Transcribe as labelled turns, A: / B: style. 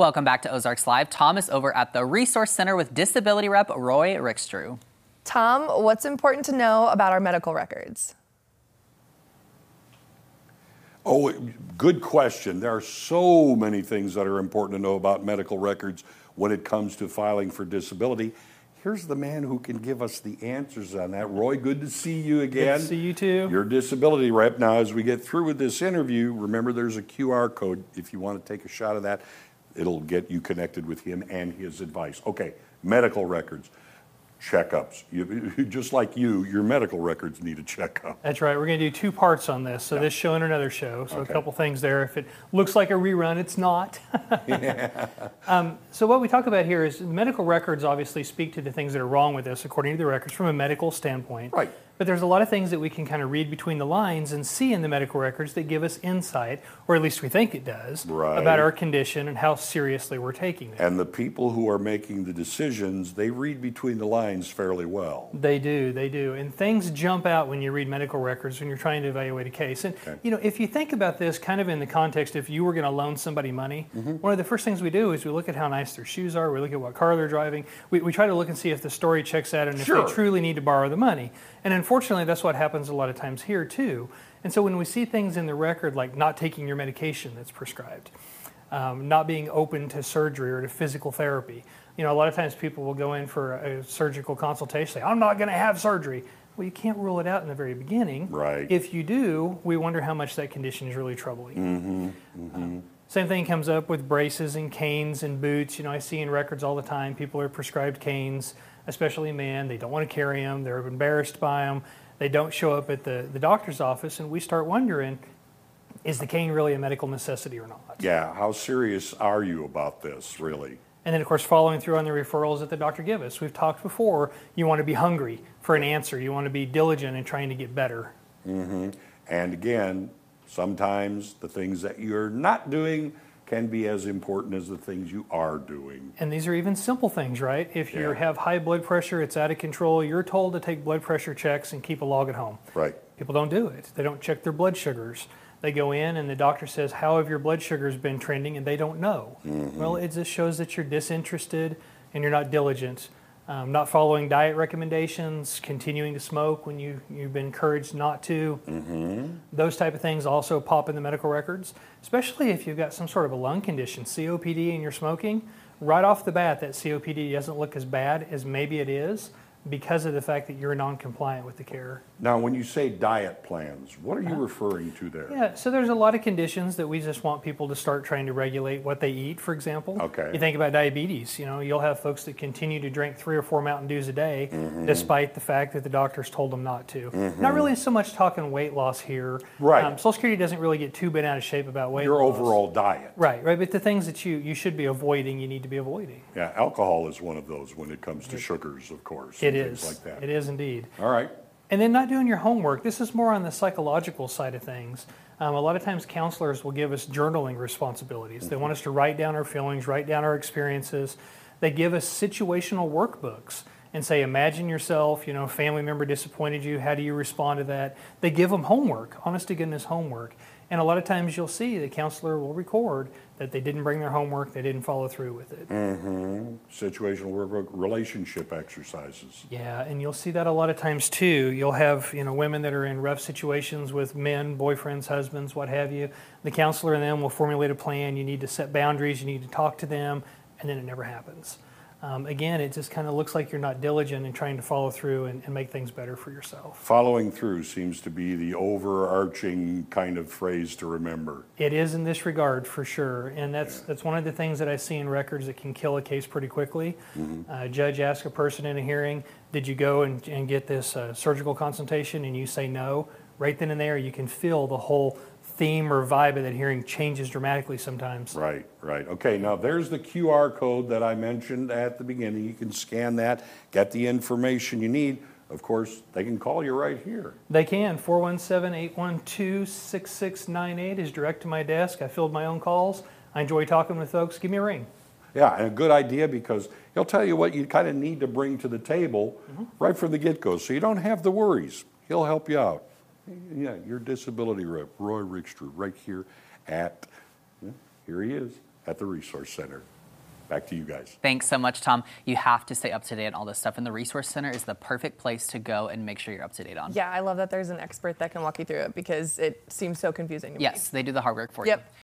A: Welcome back to Ozarks Live. Tom is over at the Resource Center with Disability Rep Roy Rickstrew.
B: Tom, what's important to know about our medical records?
C: Oh, good question. There are so many things that are important to know about medical records when it comes to filing for disability. Here's the man who can give us the answers on that. Roy, good to see you again.
D: Good to see you too.
C: Your disability rep. Now, as we get through with this interview, remember there's a QR code. If you want to take a shot of that, it'll get you connected with him and his advice. Okay, medical records checkups. You, just like you, your medical records need a checkup.
D: That's right. We're going to do two parts on this. So yeah. this show and another show. So okay. a couple things there. If it looks like a rerun, it's not. yeah. um, so what we talk about here is medical records obviously speak to the things that are wrong with us according to the records from a medical standpoint.
C: Right.
D: But there's a lot of things that we can kind of read between the lines and see in the medical records that give us insight, or at least we think it does,
C: right.
D: about our condition and how seriously we're taking it.
C: And the people who are making the decisions, they read between the lines fairly well.
D: They do, they do. And things jump out when you read medical records when you're trying to evaluate a case. And okay. you know, if you think about this kind of in the context if you were going to loan somebody money, mm-hmm. one of the first things we do is we look at how nice their shoes are, we look at what car they're driving, we, we try to look and see if the story checks out and
C: sure.
D: if they truly need to borrow the money. And unfortunately, that's what happens a lot of times here too. And so when we see things in the record like not taking your medication that's prescribed, um, not being open to surgery or to physical therapy, you know, a lot of times people will go in for a surgical consultation, say, I'm not going to have surgery. Well, you can't rule it out in the very beginning.
C: Right.
D: If you do, we wonder how much that condition is really troubling.
C: Mm-hmm. Mm-hmm. Um,
D: same thing comes up with braces and canes and boots. You know, I see in records all the time people are prescribed canes especially men. They don't want to carry them. They're embarrassed by them. They don't show up at the, the doctor's office, and we start wondering, is the cane really a medical necessity or not?
C: Yeah, how serious are you about this, really?
D: And then, of course, following through on the referrals that the doctor gives us. We've talked before, you want to be hungry for an answer. You want to be diligent in trying to get better.
C: Mm-hmm. And again, sometimes the things that you're not doing can be as important as the things you are doing.
D: And these are even simple things, right? If you yeah. have high blood pressure, it's out of control, you're told to take blood pressure checks and keep a log at home.
C: Right.
D: People don't do it. They don't check their blood sugars. They go in and the doctor says, How have your blood sugars been trending? And they don't know. Mm-hmm. Well, it just shows that you're disinterested and you're not diligent um, not following diet recommendations, continuing to smoke when you, you've been encouraged not to.
C: Mm-hmm.
D: Those type of things also pop in the medical records, especially if you've got some sort of a lung condition, COPD, and you're smoking. Right off the bat, that COPD doesn't look as bad as maybe it is because of the fact that you're non-compliant with the care.
C: Now, when you say diet plans, what are you uh, referring to there?
D: Yeah, so there's a lot of conditions that we just want people to start trying to regulate what they eat, for example.
C: Okay.
D: You think about diabetes, you know, you'll have folks that continue to drink three or four Mountain Dews a day mm-hmm. despite the fact that the doctors told them not to.
C: Mm-hmm.
D: Not really so much talking weight loss here.
C: Right.
D: Um, Social Security doesn't really get too bent out of shape about weight
C: Your
D: loss.
C: overall diet.
D: Right, right, but the things that you, you should be avoiding, you need to be avoiding.
C: Yeah, alcohol is one of those when it comes to sugars, of course.
D: It is.
C: like that.
D: It is indeed.
C: All right.
D: And then not doing your homework. This is more on the psychological side of things. Um, a lot of times, counselors will give us journaling responsibilities. They want us to write down our feelings, write down our experiences. They give us situational workbooks and say, imagine yourself, you know, a family member disappointed you. How do you respond to that? They give them homework, honest to goodness homework. And a lot of times you'll see the counselor will record that they didn't bring their homework, they didn't follow through with it.
C: Mm-hmm. Situational work, relationship exercises.
D: Yeah, and you'll see that a lot of times too. You'll have you know women that are in rough situations with men, boyfriends, husbands, what have you. The counselor and them will formulate a plan. You need to set boundaries. You need to talk to them, and then it never happens um, again, it just kind of looks like you're not diligent in trying to follow through and, and, make things better for yourself.
C: Following through seems to be the overarching kind of phrase to remember.
D: It is in this regard for sure, and that's yeah. that's one of the things that I see in records that can kill a case pretty quickly.
C: Mm-hmm.
D: Uh, judge asks a person in a hearing, "Did you go and, and get this uh, surgical consultation?" and you say no. Right then and there, you can feel the whole theme or vibe of that hearing changes dramatically sometimes.
C: Right, right. Okay, now there's the QR code that I mentioned at the beginning. You can scan that, get the information you need. Of course, they can call you right here.
D: They can. 417 812 6698 is direct to my desk. I filled my own calls. I enjoy talking with folks. Give me a ring.
C: Yeah, and a good idea because he'll tell you what you kind of need to bring to the table mm-hmm. right from the get go so you don't have the worries. He'll help you out. Yeah, your disability rep, Roy Rickstrew, right here at, yeah, here he is. at the Resource Center. Back to you guys.
A: Thanks so much, Tom. You have to stay up to date on all this stuff, and the Resource Center is the perfect place to go and make sure you're up to date on.
B: Yeah, I love that there's an expert that can walk you through it because it seems so confusing to me.
A: Yes, they do the hard work for
B: Yep.
A: you.